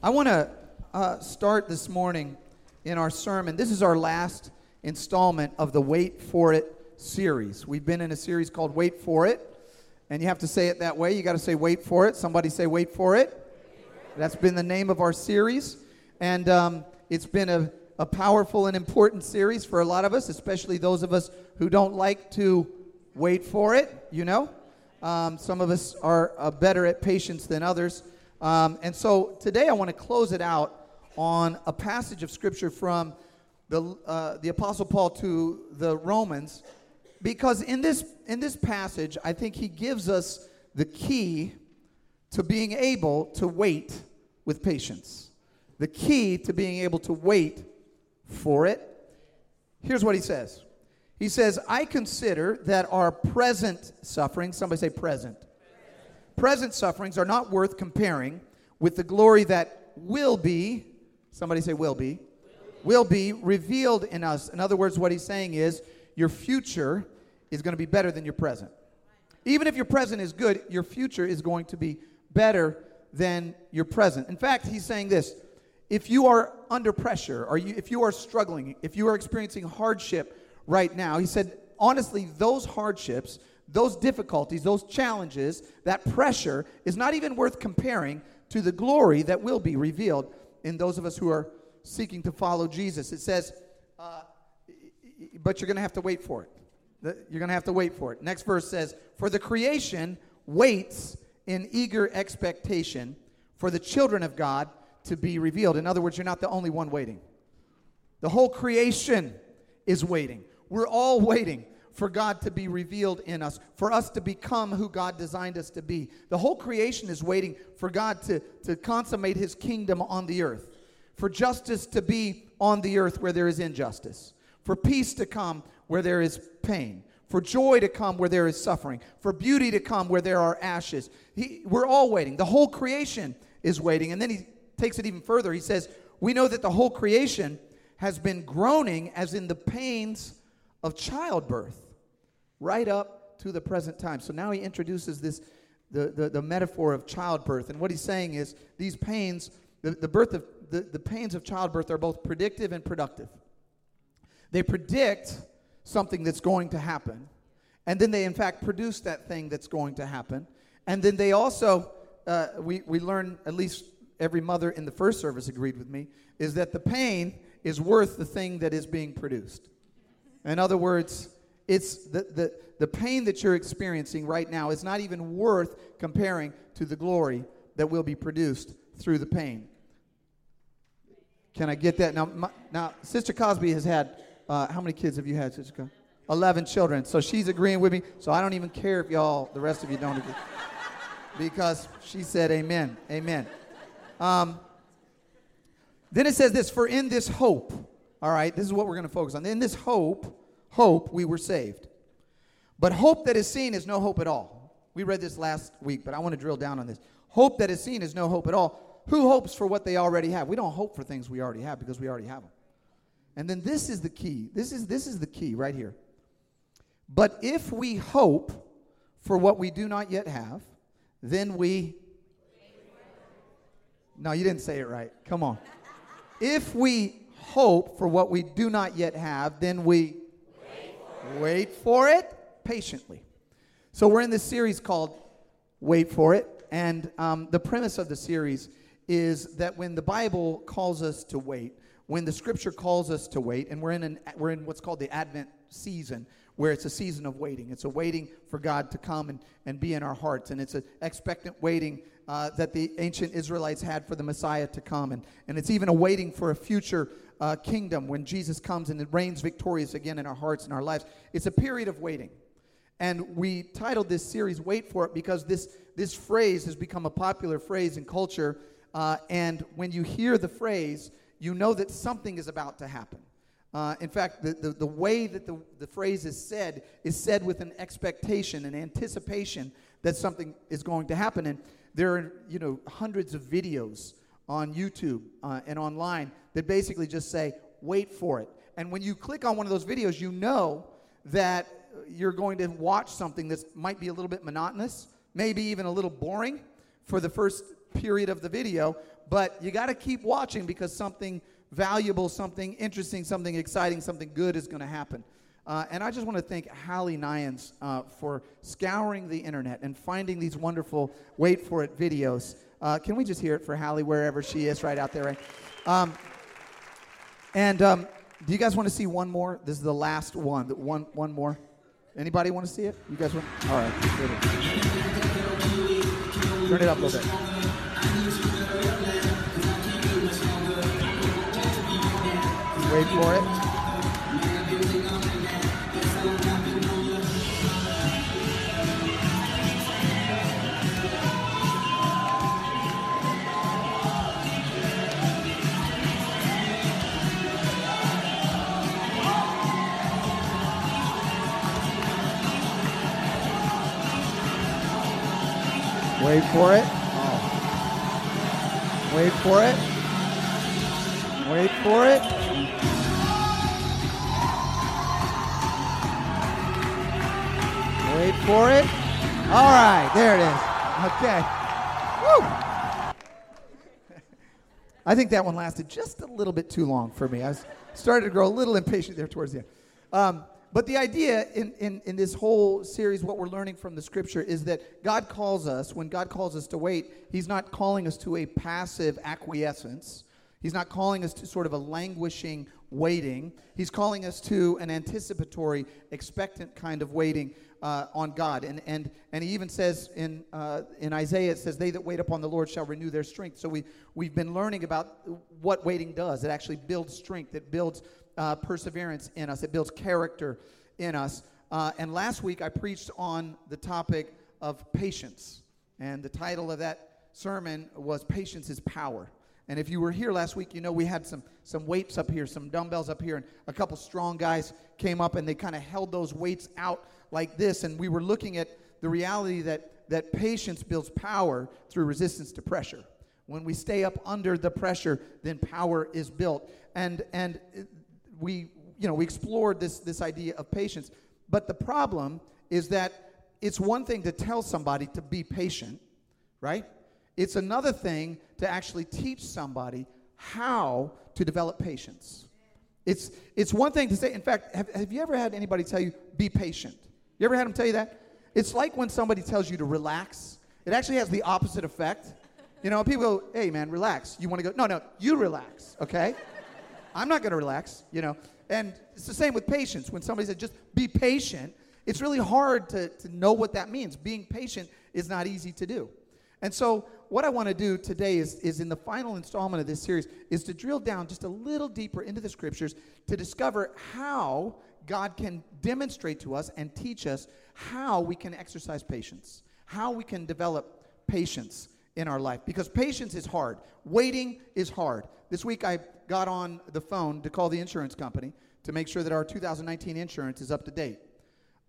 I want to uh, start this morning in our sermon. This is our last installment of the Wait for It series. We've been in a series called Wait for It, and you have to say it that way. You got to say Wait for It. Somebody say Wait for It. That's been the name of our series, and um, it's been a, a powerful and important series for a lot of us, especially those of us who don't like to wait for it, you know. Um, some of us are uh, better at patience than others. Um, and so today I want to close it out on a passage of scripture from the, uh, the Apostle Paul to the Romans, because in this, in this passage, I think he gives us the key to being able to wait with patience. The key to being able to wait for it. Here's what he says He says, I consider that our present suffering, somebody say present, present sufferings are not worth comparing with the glory that will be, somebody say will be, will be revealed in us. In other words, what he's saying is your future is going to be better than your present. Even if your present is good, your future is going to be better than your present. In fact, he's saying this if you are under pressure, or you, if you are struggling, if you are experiencing hardship right now, he said, honestly, those hardships, those difficulties, those challenges, that pressure is not even worth comparing to the glory that will be revealed in those of us who are seeking to follow Jesus. It says, uh, but you're going to have to wait for it. You're going to have to wait for it. Next verse says, For the creation waits in eager expectation for the children of God to be revealed. In other words, you're not the only one waiting. The whole creation is waiting. We're all waiting for God to be revealed in us, for us to become who God designed us to be. The whole creation is waiting for God to, to consummate his kingdom on the earth, for justice to be on the earth where there is injustice, for peace to come where there is pain, for joy to come where there is suffering, for beauty to come where there are ashes. He, we're all waiting. The whole creation is waiting. And then he takes it even further. He says, We know that the whole creation has been groaning as in the pains of childbirth right up to the present time. So now he introduces this the, the, the metaphor of childbirth. And what he's saying is these pains, the, the birth of the, the pains of childbirth are both predictive and productive. They predict something that's going to happen, and then they in fact produce that thing that's going to happen. And then they also, uh, we, we learn, at least every mother in the first service agreed with me, is that the pain is worth the thing that is being produced. In other words, it's the, the, the pain that you're experiencing right now is not even worth comparing to the glory that will be produced through the pain. Can I get that? Now, my, now Sister Cosby has had, uh, how many kids have you had, Sister Cosby? 11 children. So she's agreeing with me. So I don't even care if y'all, the rest of you don't agree. because she said amen. Amen. Um, then it says this, for in this hope, all right, this is what we're going to focus on. In this hope, hope we were saved. But hope that is seen is no hope at all. We read this last week, but I want to drill down on this. Hope that is seen is no hope at all. Who hopes for what they already have? We don't hope for things we already have because we already have them. And then this is the key. This is this is the key right here. But if we hope for what we do not yet have, then we No, you didn't say it right. Come on. If we hope for what we do not yet have, then we Wait for it patiently. So we're in this series called Wait for It. And um, the premise of the series is that when the Bible calls us to wait, when the scripture calls us to wait, and we're in, an, we're in what's called the Advent season, where it's a season of waiting. It's a waiting for God to come and, and be in our hearts. And it's an expectant waiting uh, that the ancient Israelites had for the Messiah to come. And, and it's even a waiting for a future uh, kingdom when Jesus comes and it reigns victorious again in our hearts and our lives. It's a period of waiting. And we titled this series Wait for It because this, this phrase has become a popular phrase in culture. Uh, and when you hear the phrase, you know that something is about to happen. Uh, in fact, the, the, the way that the, the phrase is said is said with an expectation, an anticipation that something is going to happen. And there are, you know, hundreds of videos on YouTube uh, and online that basically just say, wait for it. And when you click on one of those videos, you know that you're going to watch something that might be a little bit monotonous, maybe even a little boring for the first period of the video, but you got to keep watching because something valuable, something interesting, something exciting, something good is going to happen. Uh, and I just want to thank Hallie Nyans uh, for scouring the internet and finding these wonderful, wait for it, videos. Uh, can we just hear it for Hallie wherever she is right out there, right? Um, and um, do you guys want to see one more? This is the last one. One, one more. Anybody want to see it? You guys want? All right. Turn it up a little bit. Wait for it. Wait for it. Wait for it. Wait for it. Wait for it. All right, there it is. Okay. Woo. I think that one lasted just a little bit too long for me. I was started to grow a little impatient there towards the end. Um, but the idea in, in, in this whole series, what we're learning from the scripture, is that God calls us, when God calls us to wait, He's not calling us to a passive acquiescence. He's not calling us to sort of a languishing waiting. He's calling us to an anticipatory, expectant kind of waiting uh, on God. And, and, and he even says in, uh, in Isaiah, it says, They that wait upon the Lord shall renew their strength. So we, we've been learning about what waiting does. It actually builds strength, it builds uh, perseverance in us, it builds character in us. Uh, and last week I preached on the topic of patience. And the title of that sermon was Patience is Power. And if you were here last week, you know we had some, some weights up here, some dumbbells up here, and a couple strong guys came up and they kind of held those weights out like this. And we were looking at the reality that, that patience builds power through resistance to pressure. When we stay up under the pressure, then power is built. And, and we, you know, we explored this, this idea of patience. But the problem is that it's one thing to tell somebody to be patient, right? It's another thing to actually teach somebody how to develop patience. It's, it's one thing to say, in fact, have, have you ever had anybody tell you, be patient? You ever had them tell you that? It's like when somebody tells you to relax. It actually has the opposite effect. You know, people go, hey man, relax. You want to go, no, no, you relax, okay? I'm not going to relax, you know. And it's the same with patience. When somebody says, just be patient, it's really hard to, to know what that means. Being patient is not easy to do. And so, what I want to do today is, is in the final installment of this series, is to drill down just a little deeper into the scriptures to discover how God can demonstrate to us and teach us how we can exercise patience, how we can develop patience in our life. Because patience is hard, waiting is hard. This week I got on the phone to call the insurance company to make sure that our 2019 insurance is up to date.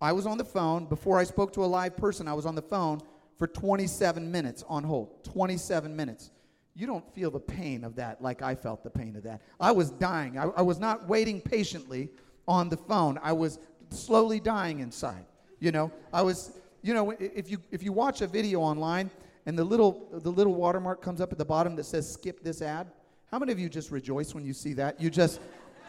I was on the phone, before I spoke to a live person, I was on the phone for 27 minutes on hold. 27 minutes. You don't feel the pain of that like I felt the pain of that. I was dying. I, I was not waiting patiently on the phone. I was slowly dying inside. You know, I was, you know, if you if you watch a video online and the little the little watermark comes up at the bottom that says skip this ad, how many of you just rejoice when you see that? You just,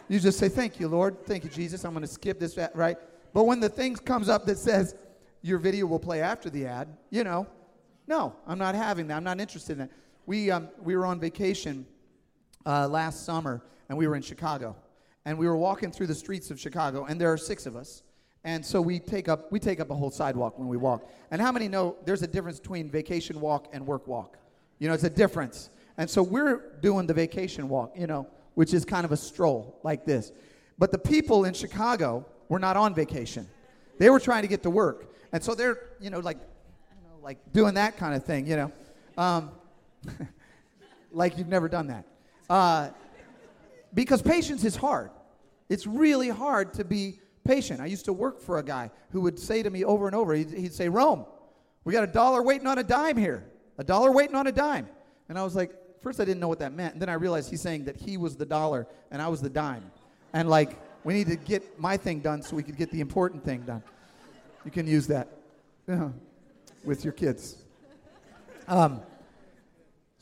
you just say, "Thank you, Lord. Thank you, Jesus. I'm going to skip this, right?" But when the thing comes up that says your video will play after the ad, you know, no, I'm not having that. I'm not interested in that. We um, we were on vacation uh, last summer, and we were in Chicago, and we were walking through the streets of Chicago, and there are six of us. And so we take up we take up a whole sidewalk when we walk. And how many know there's a difference between vacation walk and work walk? You know, it's a difference. And so we're doing the vacation walk, you know, which is kind of a stroll like this. But the people in Chicago were not on vacation. They were trying to get to work. And so they're, you know, like, you know, like doing that kind of thing, you know. Um, like you've never done that. Uh, because patience is hard. It's really hard to be patient. I used to work for a guy who would say to me over and over, he'd, he'd say, Rome, we got a dollar waiting on a dime here. A dollar waiting on a dime. And I was like, first I didn't know what that meant. And then I realized he's saying that he was the dollar and I was the dime. And like, we need to get my thing done so we could get the important thing done. You can use that with your kids. Um,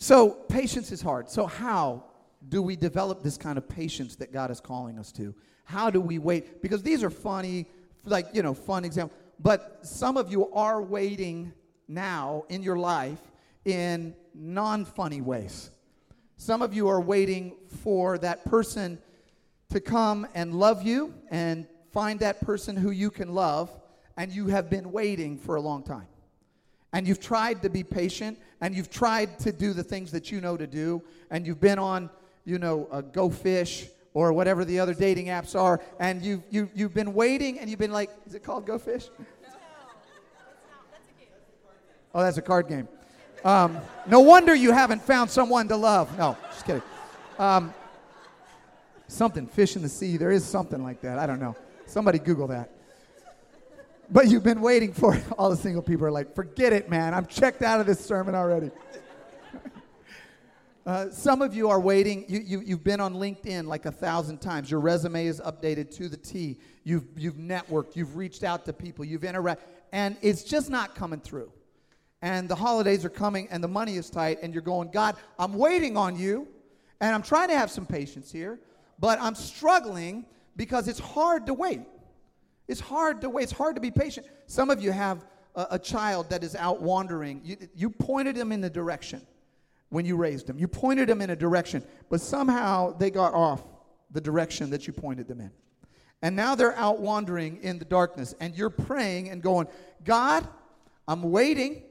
So, patience is hard. So, how do we develop this kind of patience that God is calling us to? How do we wait? Because these are funny, like, you know, fun examples. But some of you are waiting now in your life in non funny ways. Some of you are waiting for that person to come and love you and find that person who you can love, and you have been waiting for a long time. And you've tried to be patient, and you've tried to do the things that you know to do, and you've been on, you know, a Go Fish or whatever the other dating apps are, and you've, you, you've been waiting, and you've been like, is it called Go Fish? Oh, that's a card game. Um, no wonder you haven't found someone to love. No, just kidding. Um, something, fish in the sea. There is something like that. I don't know. Somebody Google that. But you've been waiting for it. All the single people are like, forget it, man. I'm checked out of this sermon already. uh, some of you are waiting. You, you, you've been on LinkedIn like a thousand times. Your resume is updated to the T. You've, you've networked. You've reached out to people. You've interacted. And it's just not coming through and the holidays are coming and the money is tight and you're going, God, I'm waiting on you and I'm trying to have some patience here, but I'm struggling because it's hard to wait. It's hard to wait. It's hard to be patient. Some of you have a, a child that is out wandering. You, you pointed them in the direction when you raised them. You pointed them in a direction, but somehow they got off the direction that you pointed them in. And now they're out wandering in the darkness, and you're praying and going, God, I'm waiting.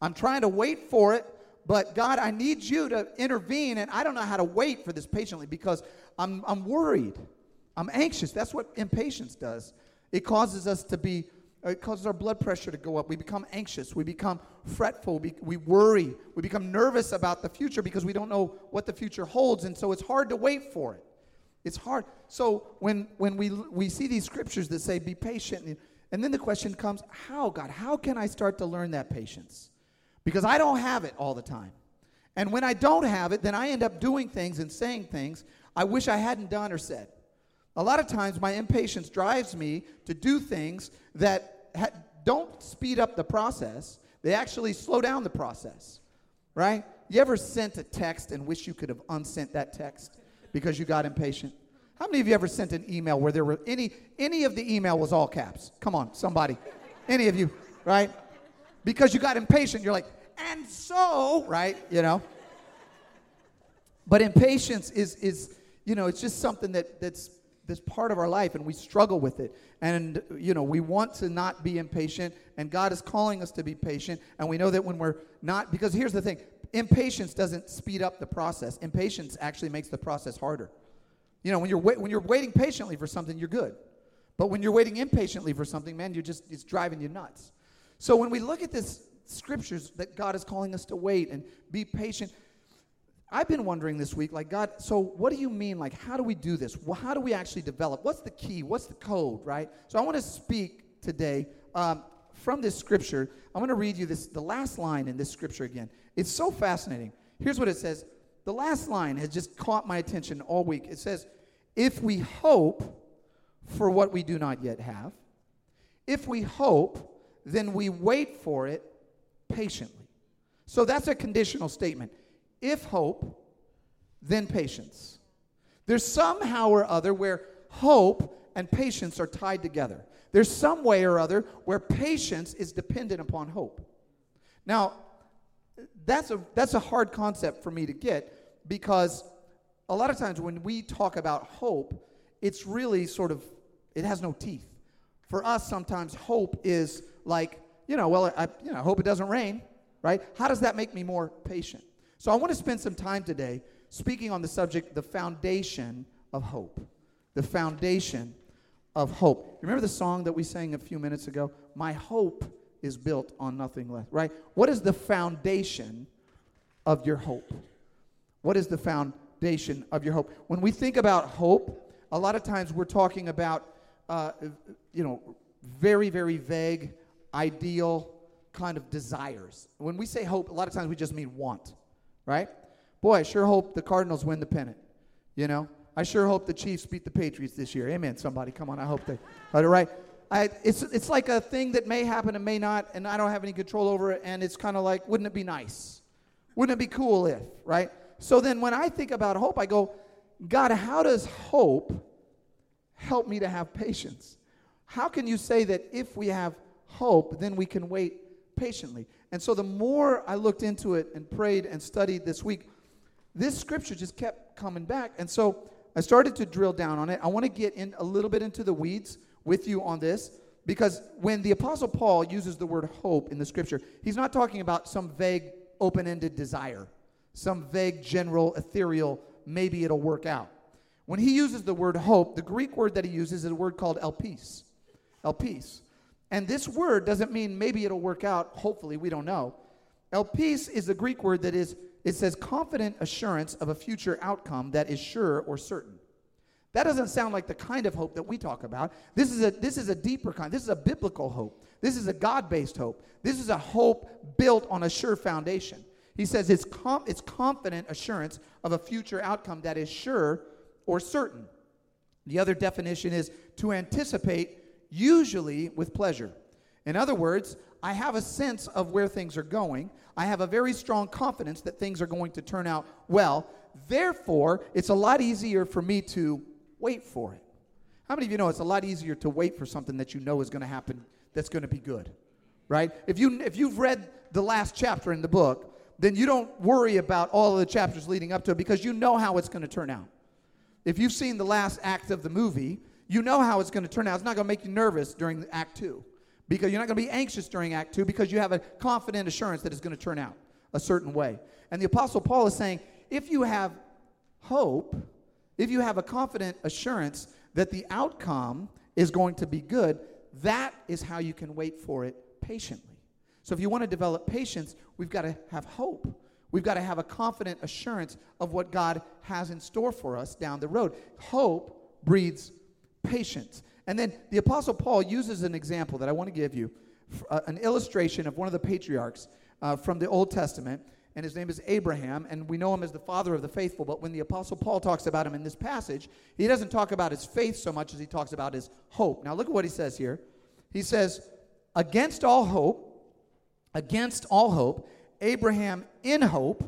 I'm trying to wait for it, but God, I need you to intervene, and I don't know how to wait for this patiently because I'm, I'm worried. I'm anxious. That's what impatience does. It causes us to be, uh, it causes our blood pressure to go up. We become anxious. We become fretful. We, we worry. We become nervous about the future because we don't know what the future holds, and so it's hard to wait for it. It's hard. So when, when we, we see these scriptures that say, be patient, and, and then the question comes, how, God? How can I start to learn that patience? Because I don't have it all the time. And when I don't have it, then I end up doing things and saying things I wish I hadn't done or said. A lot of times, my impatience drives me to do things that ha- don't speed up the process, they actually slow down the process, right? You ever sent a text and wish you could have unsent that text because you got impatient? How many of you ever sent an email where there were any any of the email was all caps? Come on, somebody. Any of you, right? Because you got impatient, you're like, and so, right? You know? But impatience is, is you know, it's just something that, that's, that's part of our life, and we struggle with it. And, you know, we want to not be impatient, and God is calling us to be patient. And we know that when we're not, because here's the thing impatience doesn't speed up the process, impatience actually makes the process harder. You know, when you're, wait, when you're waiting patiently for something, you're good. But when you're waiting impatiently for something, man, you're just, it's driving you nuts. So when we look at this scriptures that God is calling us to wait and be patient. I've been wondering this week, like, God, so what do you mean? Like, how do we do this? Well, how do we actually develop? What's the key? What's the code, right? So I want to speak today um, from this scripture. I'm going to read you this, the last line in this scripture again. It's so fascinating. Here's what it says. The last line has just caught my attention all week. It says, If we hope for what we do not yet have, if we hope, then we wait for it patiently. So that's a conditional statement. If hope, then patience. There's somehow or other where hope and patience are tied together. There's some way or other where patience is dependent upon hope. Now, that's a, that's a hard concept for me to get because a lot of times when we talk about hope, it's really sort of, it has no teeth. For us, sometimes hope is like you know, well, I you know, hope it doesn't rain, right? How does that make me more patient? So I want to spend some time today speaking on the subject, the foundation of hope. The foundation of hope. Remember the song that we sang a few minutes ago? My hope is built on nothing less, right? What is the foundation of your hope? What is the foundation of your hope? When we think about hope, a lot of times we're talking about, uh, you know, very, very vague ideal kind of desires. When we say hope, a lot of times we just mean want, right? Boy, I sure hope the Cardinals win the pennant. You know, I sure hope the Chiefs beat the Patriots this year. Amen. Somebody, come on. I hope they. Right. I, it's it's like a thing that may happen and may not, and I don't have any control over it. And it's kind of like, wouldn't it be nice? Wouldn't it be cool if, right? So then when I think about hope, I go, God, how does hope help me to have patience? How can you say that if we have hope, then we can wait patiently? And so the more I looked into it and prayed and studied this week, this scripture just kept coming back. And so I started to drill down on it. I want to get in a little bit into the weeds with you on this because when the apostle Paul uses the word hope in the scripture, he's not talking about some vague open-ended desire, some vague general ethereal maybe it'll work out. When he uses the word hope, the Greek word that he uses is a word called elpis. Elpis. And this word doesn't mean maybe it'll work out, hopefully, we don't know. Elpis is the Greek word that is, it says confident assurance of a future outcome that is sure or certain. That doesn't sound like the kind of hope that we talk about. This is a, this is a deeper kind. This is a biblical hope. This is a God based hope. This is a hope built on a sure foundation. He says it's, com- it's confident assurance of a future outcome that is sure or certain. The other definition is to anticipate usually with pleasure. In other words, I have a sense of where things are going. I have a very strong confidence that things are going to turn out well. Therefore, it's a lot easier for me to wait for it. How many of you know it's a lot easier to wait for something that you know is going to happen that's going to be good? Right? If you if you've read the last chapter in the book, then you don't worry about all of the chapters leading up to it because you know how it's going to turn out. If you've seen the last act of the movie, you know how it's going to turn out. It's not going to make you nervous during Act Two because you're not going to be anxious during Act Two because you have a confident assurance that it's going to turn out a certain way. And the Apostle Paul is saying if you have hope, if you have a confident assurance that the outcome is going to be good, that is how you can wait for it patiently. So if you want to develop patience, we've got to have hope. We've got to have a confident assurance of what God has in store for us down the road. Hope breeds patience. And then the Apostle Paul uses an example that I want to give you uh, an illustration of one of the patriarchs uh, from the Old Testament, and his name is Abraham, and we know him as the father of the faithful. But when the Apostle Paul talks about him in this passage, he doesn't talk about his faith so much as he talks about his hope. Now, look at what he says here. He says, Against all hope, against all hope, Abraham in hope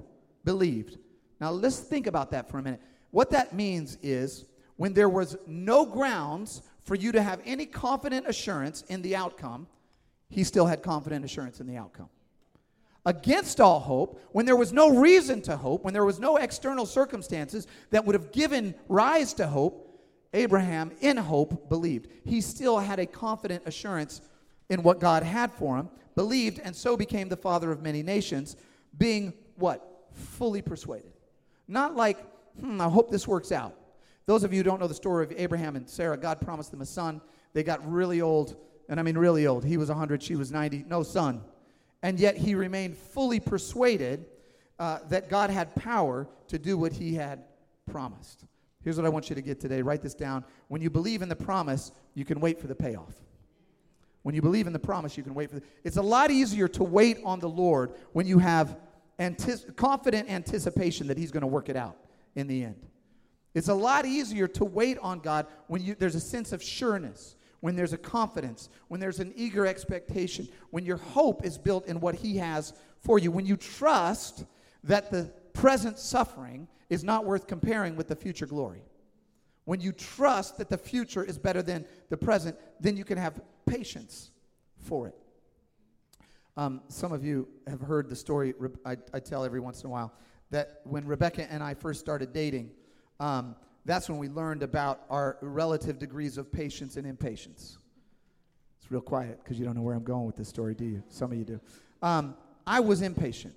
believed. Now, let's think about that for a minute. What that means is when there was no grounds for you to have any confident assurance in the outcome, he still had confident assurance in the outcome. Against all hope, when there was no reason to hope, when there was no external circumstances that would have given rise to hope, Abraham, in hope, believed. He still had a confident assurance in what God had for him, believed, and so became the father of many nations, being what? Fully persuaded. Not like, hmm, I hope this works out. Those of you who don't know the story of Abraham and Sarah, God promised them a son. They got really old, and I mean really old. He was 100, she was 90, no son. And yet he remained fully persuaded uh, that God had power to do what he had promised. Here's what I want you to get today. Write this down. When you believe in the promise, you can wait for the payoff. When you believe in the promise, you can wait for the, It's a lot easier to wait on the Lord when you have antis- confident anticipation that he's going to work it out in the end. It's a lot easier to wait on God when you, there's a sense of sureness, when there's a confidence, when there's an eager expectation, when your hope is built in what He has for you, when you trust that the present suffering is not worth comparing with the future glory. When you trust that the future is better than the present, then you can have patience for it. Um, some of you have heard the story I, I tell every once in a while that when Rebecca and I first started dating, um, that's when we learned about our relative degrees of patience and impatience. It's real quiet because you don't know where I'm going with this story, do you? Some of you do. Um, I was impatient.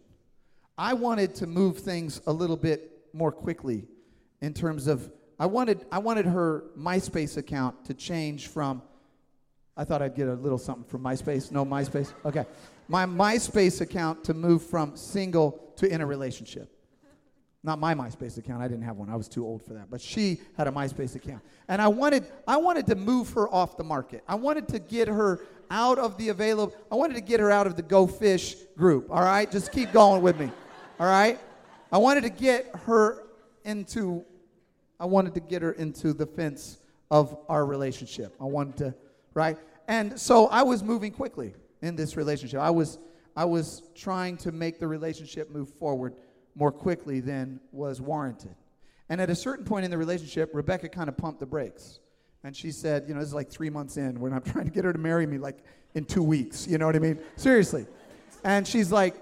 I wanted to move things a little bit more quickly in terms of I wanted I wanted her MySpace account to change from I thought I'd get a little something from MySpace. No MySpace. Okay. My MySpace account to move from single to in a relationship. Not my MySpace account. I didn't have one. I was too old for that. But she had a MySpace account. And I wanted I wanted to move her off the market. I wanted to get her out of the available I wanted to get her out of the Go Fish group. All right? Just keep going with me. All right? I wanted to get her into I wanted to get her into the fence of our relationship. I wanted to, right? And so I was moving quickly in this relationship. I was I was trying to make the relationship move forward more quickly than was warranted. And at a certain point in the relationship, Rebecca kind of pumped the brakes. And she said, You know, this is like three months in when I'm trying to get her to marry me, like in two weeks. You know what I mean? Seriously. And she's like,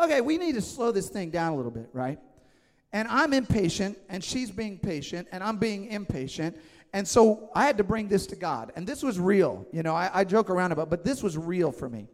Okay, we need to slow this thing down a little bit, right? And I'm impatient, and she's being patient, and I'm being impatient. And so I had to bring this to God. And this was real. You know, I, I joke around about, but this was real for me.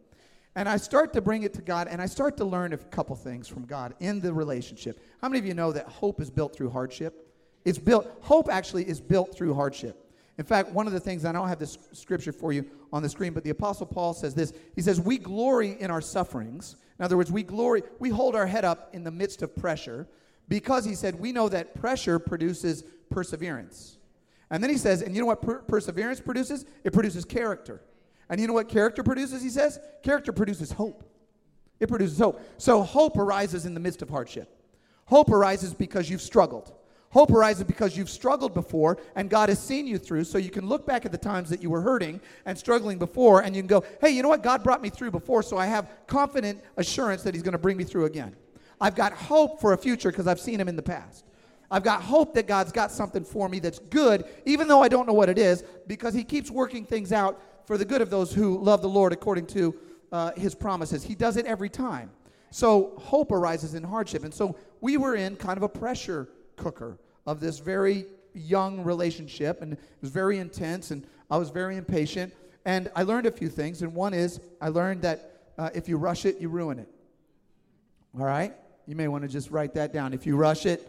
And I start to bring it to God, and I start to learn a couple things from God in the relationship. How many of you know that hope is built through hardship? It's built, hope actually is built through hardship. In fact, one of the things, I don't have this scripture for you on the screen, but the Apostle Paul says this. He says, We glory in our sufferings. In other words, we glory, we hold our head up in the midst of pressure because he said, We know that pressure produces perseverance. And then he says, And you know what per- perseverance produces? It produces character. And you know what character produces, he says? Character produces hope. It produces hope. So hope arises in the midst of hardship. Hope arises because you've struggled. Hope arises because you've struggled before and God has seen you through, so you can look back at the times that you were hurting and struggling before and you can go, hey, you know what? God brought me through before, so I have confident assurance that He's going to bring me through again. I've got hope for a future because I've seen Him in the past. I've got hope that God's got something for me that's good, even though I don't know what it is, because He keeps working things out for the good of those who love the Lord according to uh, His promises. He does it every time. So hope arises in hardship. And so we were in kind of a pressure cooker of this very young relationship, and it was very intense, and I was very impatient. And I learned a few things, and one is I learned that uh, if you rush it, you ruin it. All right? You may want to just write that down. If you rush it,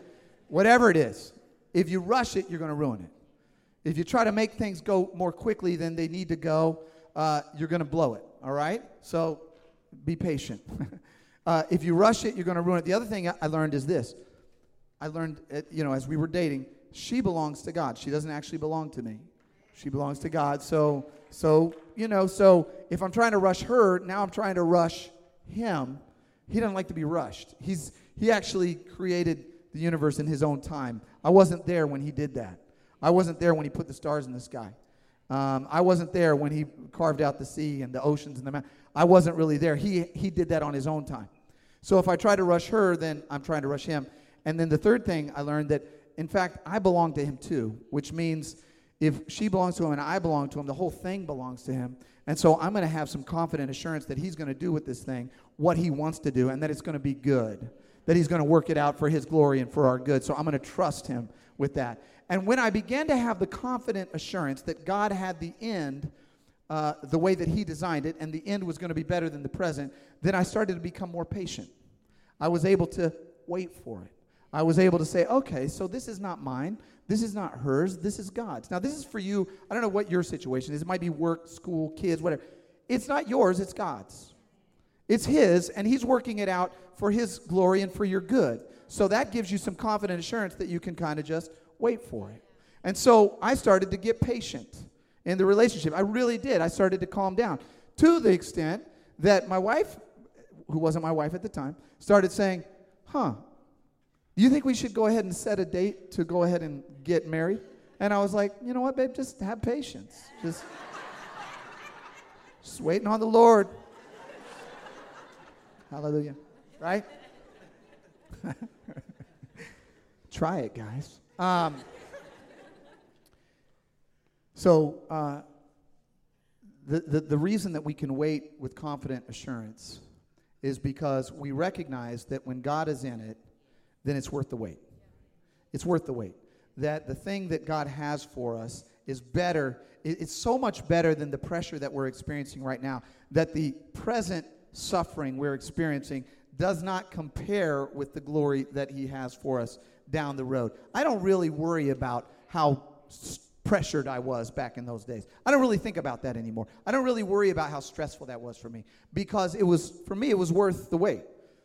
whatever it is, if you rush it, you're going to ruin it. If you try to make things go more quickly than they need to go, uh, you're going to blow it. All right? So be patient. uh, if you rush it, you're going to ruin it. The other thing I learned is this I learned, uh, you know, as we were dating, she belongs to God. She doesn't actually belong to me. She belongs to God. So, so you know, so if I'm trying to rush her, now I'm trying to rush him. He doesn't like to be rushed. He's he actually created the universe in his own time. I wasn't there when he did that. I wasn't there when he put the stars in the sky. Um, I wasn't there when he carved out the sea and the oceans and the mountains. I wasn't really there. He he did that on his own time. So if I try to rush her, then I'm trying to rush him. And then the third thing I learned that, in fact, I belong to him too, which means if she belongs to him and I belong to him, the whole thing belongs to him. And so I'm going to have some confident assurance that he's going to do with this thing what he wants to do and that it's going to be good, that he's going to work it out for his glory and for our good. So I'm going to trust him with that. And when I began to have the confident assurance that God had the end uh, the way that he designed it and the end was going to be better than the present, then I started to become more patient. I was able to wait for it. I was able to say, okay, so this is not mine. This is not hers. This is God's. Now, this is for you. I don't know what your situation is. It might be work, school, kids, whatever. It's not yours, it's God's. It's His, and He's working it out for His glory and for your good. So that gives you some confident assurance that you can kind of just wait for it. And so I started to get patient in the relationship. I really did. I started to calm down to the extent that my wife, who wasn't my wife at the time, started saying, Huh, do you think we should go ahead and set a date to go ahead and get married? And I was like, you know what, babe, just have patience. Just, just waiting on the Lord. Hallelujah. Right? Try it, guys. Um, so, uh, the, the, the reason that we can wait with confident assurance is because we recognize that when God is in it, then it's worth the wait. It's worth the wait. That the thing that God has for us is better. It's so much better than the pressure that we're experiencing right now. That the present suffering we're experiencing does not compare with the glory that He has for us down the road. I don't really worry about how pressured I was back in those days. I don't really think about that anymore. I don't really worry about how stressful that was for me because it was, for me, it was worth the wait.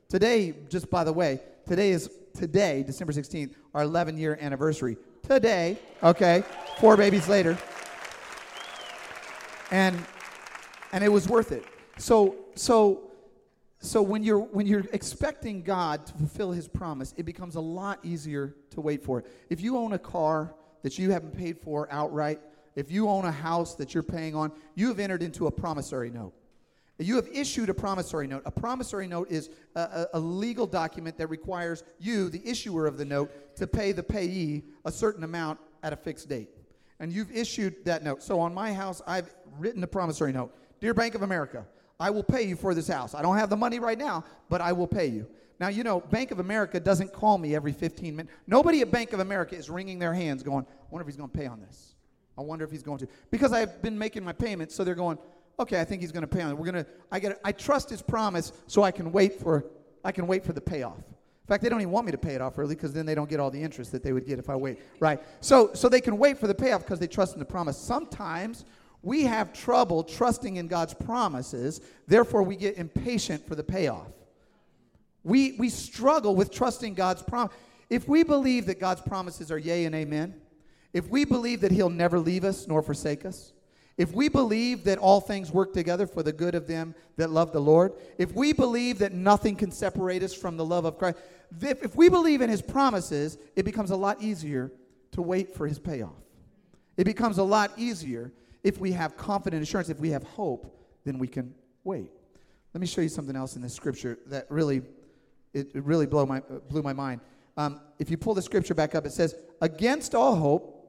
Today, just by the way, today is today, December 16th, our 11 year anniversary. Today, okay, four babies later. And and it was worth it. So so so when you're when you're expecting God to fulfill his promise, it becomes a lot easier to wait for it. If you own a car that you haven't paid for outright, if you own a house that you're paying on, you have entered into a promissory note. You have issued a promissory note. A promissory note is a, a, a, legal document that requires you, the issuer of the note, to pay the payee a certain amount at a fixed date. And you've issued that note. So on my house, I've written a promissory note. Dear Bank of America, I will pay you for this house. I don't have the money right now, but I will pay you. Now, you know, Bank of America doesn't call me every 15 minutes. Nobody at Bank of America is wringing their hands going, I wonder if he's going to pay on this. I wonder if he's going to. Because I've been making my payments, so they're going, okay, I think he's going to pay on it. We're going to, I get, I trust his promise so I can wait for, I can wait for the payoff. In fact, they don't even want me to pay it off early because then they don't get all the interest that they would get if I wait, right? So, so they can wait for the payoff because they trust in the promise. Sometimes we have trouble trusting in God's promises, therefore we get impatient for the payoff. We, we struggle with trusting God's promise. If we believe that God's promises are yea and amen, if we believe that He'll never leave us nor forsake us, if we believe that all things work together for the good of them that love the Lord, if we believe that nothing can separate us from the love of Christ, if, if we believe in His promises, it becomes a lot easier to wait for His payoff. It becomes a lot easier if we have confident assurance, if we have hope, then we can wait. Let me show you something else in this scripture that really it, really blew my, blew my mind. Um, if you pull the scripture back up, it says, Against all hope,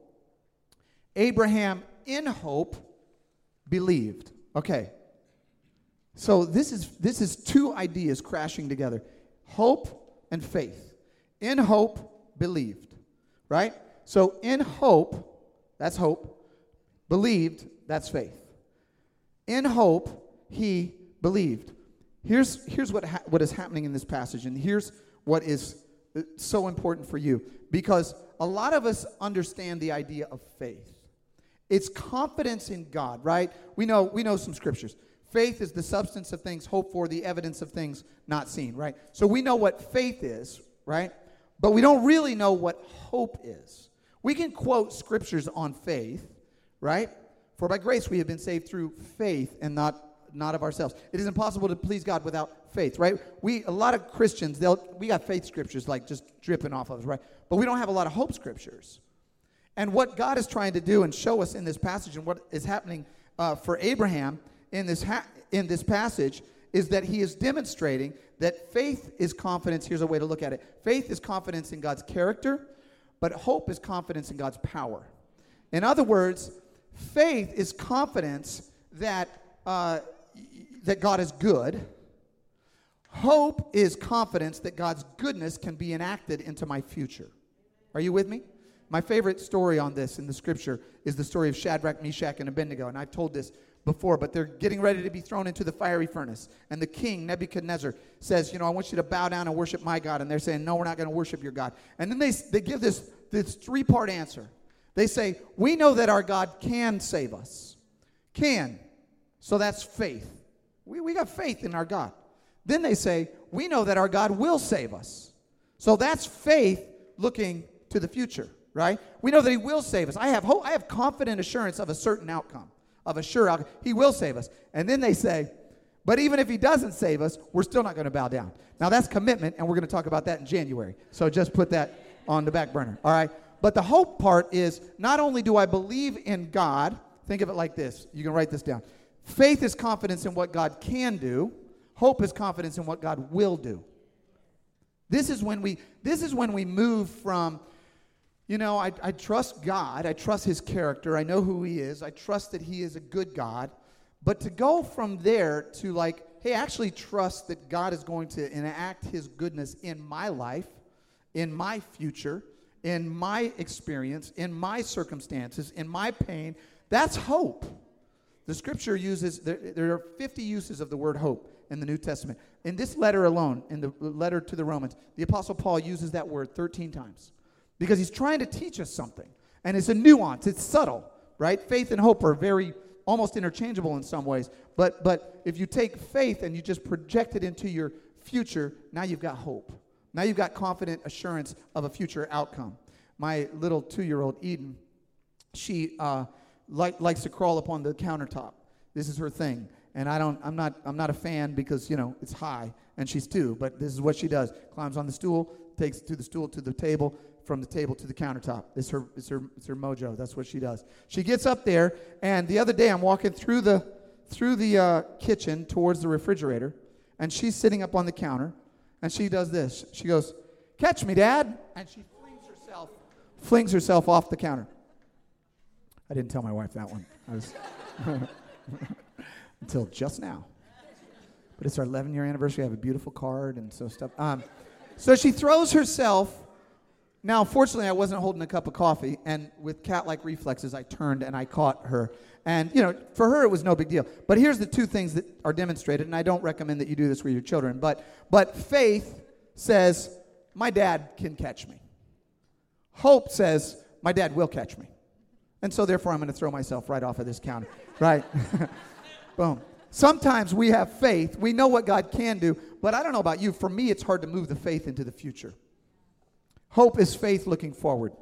Abraham in hope believed. Okay. So this is this is two ideas crashing together. Hope and faith. In hope believed. Right? So in hope, that's hope. Believed, that's faith. In hope, he believed. Here's, here's what, ha- what is happening in this passage, and here's what is uh, so important for you. Because a lot of us understand the idea of faith. It's confidence in God, right? We know, we know some scriptures. Faith is the substance of things hoped for, the evidence of things not seen, right? So we know what faith is, right? But we don't really know what hope is. We can quote scriptures on faith, right? For by grace we have been saved through faith and not not of ourselves. It is impossible to please God without faith, right? We a lot of Christians, they'll we got faith scriptures like just dripping off of us, right? But we don't have a lot of hope scriptures. And what God is trying to do and show us in this passage, and what is happening uh, for Abraham in this ha- in this passage, is that he is demonstrating that faith is confidence. Here's a way to look at it: faith is confidence in God's character, but hope is confidence in God's power. In other words, faith is confidence that uh, that God is good. Hope is confidence that God's goodness can be enacted into my future. Are you with me? My favorite story on this in the scripture is the story of Shadrach, Meshach, and Abednego. And I've told this before, but they're getting ready to be thrown into the fiery furnace. And the king, Nebuchadnezzar, says, You know, I want you to bow down and worship my God. And they're saying, No, we're not going to worship your God. And then they, they give this, this three part answer. They say, We know that our God can save us. Can. So that's faith. We, we got faith in our God. Then they say, We know that our God will save us. So that's faith looking to the future, right? We know that He will save us. I have hope, I have confident assurance of a certain outcome, of a sure outcome. He will save us. And then they say, but even if he doesn't save us, we're still not going to bow down. Now that's commitment, and we're going to talk about that in January. So just put that on the back burner. All right. But the hope part is not only do I believe in God, think of it like this. You can write this down. Faith is confidence in what God can do. Hope is confidence in what God will do. This is when we this is when we move from you know, I, I trust God. I trust his character. I know who he is. I trust that he is a good God. But to go from there to like, hey, actually trust that God is going to enact his goodness in my life, in my future, in my experience, in my circumstances, in my pain, that's hope. The scripture uses, there, there, are 50 uses of the word hope in the New Testament. In this letter alone, in the letter to the Romans, the Apostle Paul uses that word 13 times because he's trying to teach us something. And it's a nuance, it's subtle, right? Faith and hope are very almost interchangeable in some ways. But, but if you take faith and you just project it into your future, now you've got hope. Now you've got confident assurance of a future outcome. My little two year old Eden, she, uh, like, likes to crawl up on the countertop. This is her thing. And I don't, I'm not, I'm not a fan because, you know, it's high and she's two, but this is what she does. Climbs on the stool, takes to the stool to the table, from the table to the countertop. It's her, it's her, it's her mojo. That's what she does. She gets up there, and the other day I'm walking through the, through the uh, kitchen towards the refrigerator, and she's sitting up on the counter, and she does this. She goes, "Catch me, Dad!" And she flings herself, flings herself off the counter. I didn't tell my wife that one. Was until just now. But it's our 11 year anniversary. I have a beautiful card and so stuff. Um, so she throws herself. Now, fortunately, I wasn't holding a cup of coffee, and with cat like reflexes, I turned and I caught her. And, you know, for her, it was no big deal. But here's the two things that are demonstrated, and I don't recommend that you do this with your children. But, but faith says, My dad can catch me. Hope says, My dad will catch me. And so, therefore, I'm going to throw myself right off of this counter. Right? Boom. Sometimes we have faith. We know what God can do. But I don't know about you. For me, it's hard to move the faith into the future. Hope is faith looking forward.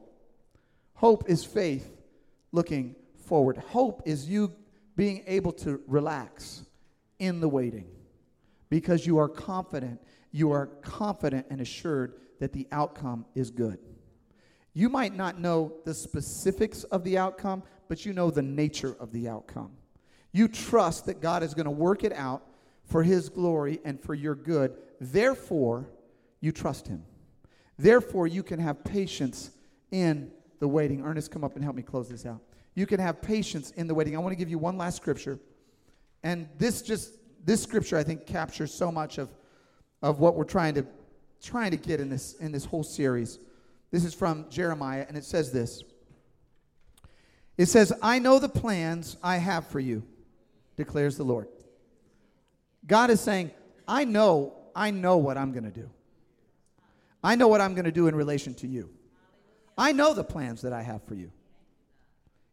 Hope is faith looking forward. Hope is you being able to relax in the waiting because you are confident. You are confident and assured that the outcome is good. You might not know the specifics of the outcome, but you know the nature of the outcome. You trust that God is going to work it out for His glory and for your good. Therefore, you trust Him. Therefore, you can have patience in the waiting. Ernest, come up and help me close this out. You can have patience in the waiting. I want to give you one last scripture. And this just this scripture I think captures so much of of what we're trying to trying to get in this in this whole series. This is from Jeremiah and it says this. It says, "I know the plans I have for you," declares the Lord. God is saying, "I know, I know what I'm going to do. I know what I'm going to do in relation to you. I know the plans that I have for you."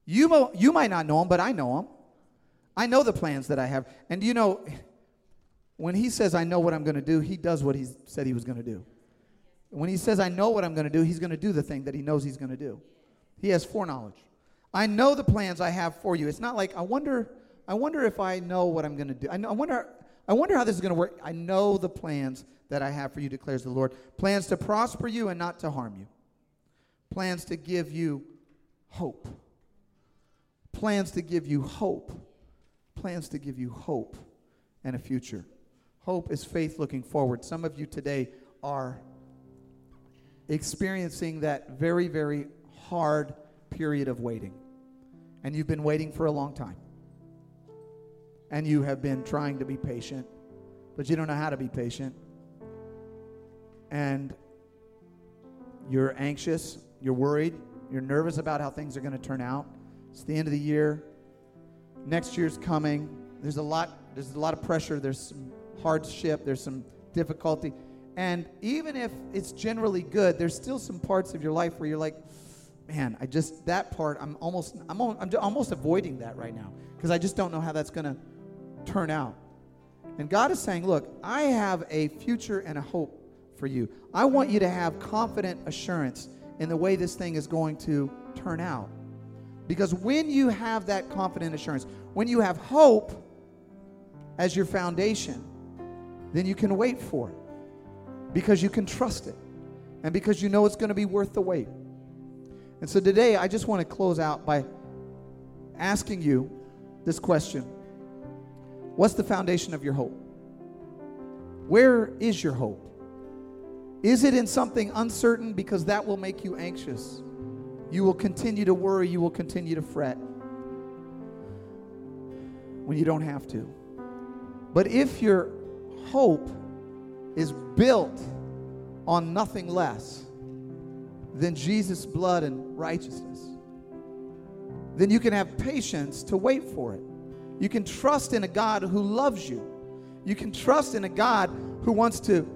You, mo- you might not know them, but I know them. I know the plans that I have. And you know, when he says, I know what I'm going to do, he does what he said he was going to do. When he says, I know what I'm going to do, he's going to do the thing that he knows he's going to do. He has foreknowledge. I know the plans I have for you. It's not like, I wonder, I wonder if I know what I'm going to do. I, know, I, wonder, I wonder how this is going to work. I know the plans that I have for you, declares the Lord. Plans to prosper you and not to harm you. Plans to give you hope plans to give you hope. Plans to give you hope and a future. Hope is faith looking forward. Some of you today are experiencing that very, very hard period of waiting. And you've been waiting for a long time. And you have been trying to be patient, but you don't know how to be patient. And you're anxious, you're worried, you're nervous about how things are going to turn out. It's the end of the year. Next year's coming. There's a lot. There's a lot of pressure. There's some hardship. There's some difficulty. And even if it's generally good, there's still some parts of your life where you're like, man, I just that part. I'm almost. I'm. I'm almost avoiding that right now because I just don't know how that's going to turn out. And God is saying, look, I have a future and a hope for you. I want you to have confident assurance in the way this thing is going to turn out. Because when you have that confident assurance, when you have hope as your foundation, then you can wait for it because you can trust it and because you know it's going to be worth the wait. And so today, I just want to close out by asking you this question What's the foundation of your hope? Where is your hope? Is it in something uncertain because that will make you anxious? You will continue to worry, you will continue to fret when you don't have to. But if your hope is built on nothing less than Jesus' blood and righteousness, then you can have patience to wait for it. You can trust in a God who loves you. You can trust in a God who wants to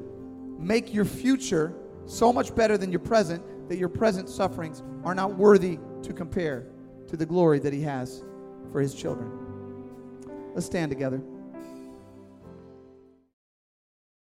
make your future so much better than your present that your present sufferings are not worthy to compare to the glory that He has for His children. Let's stand together.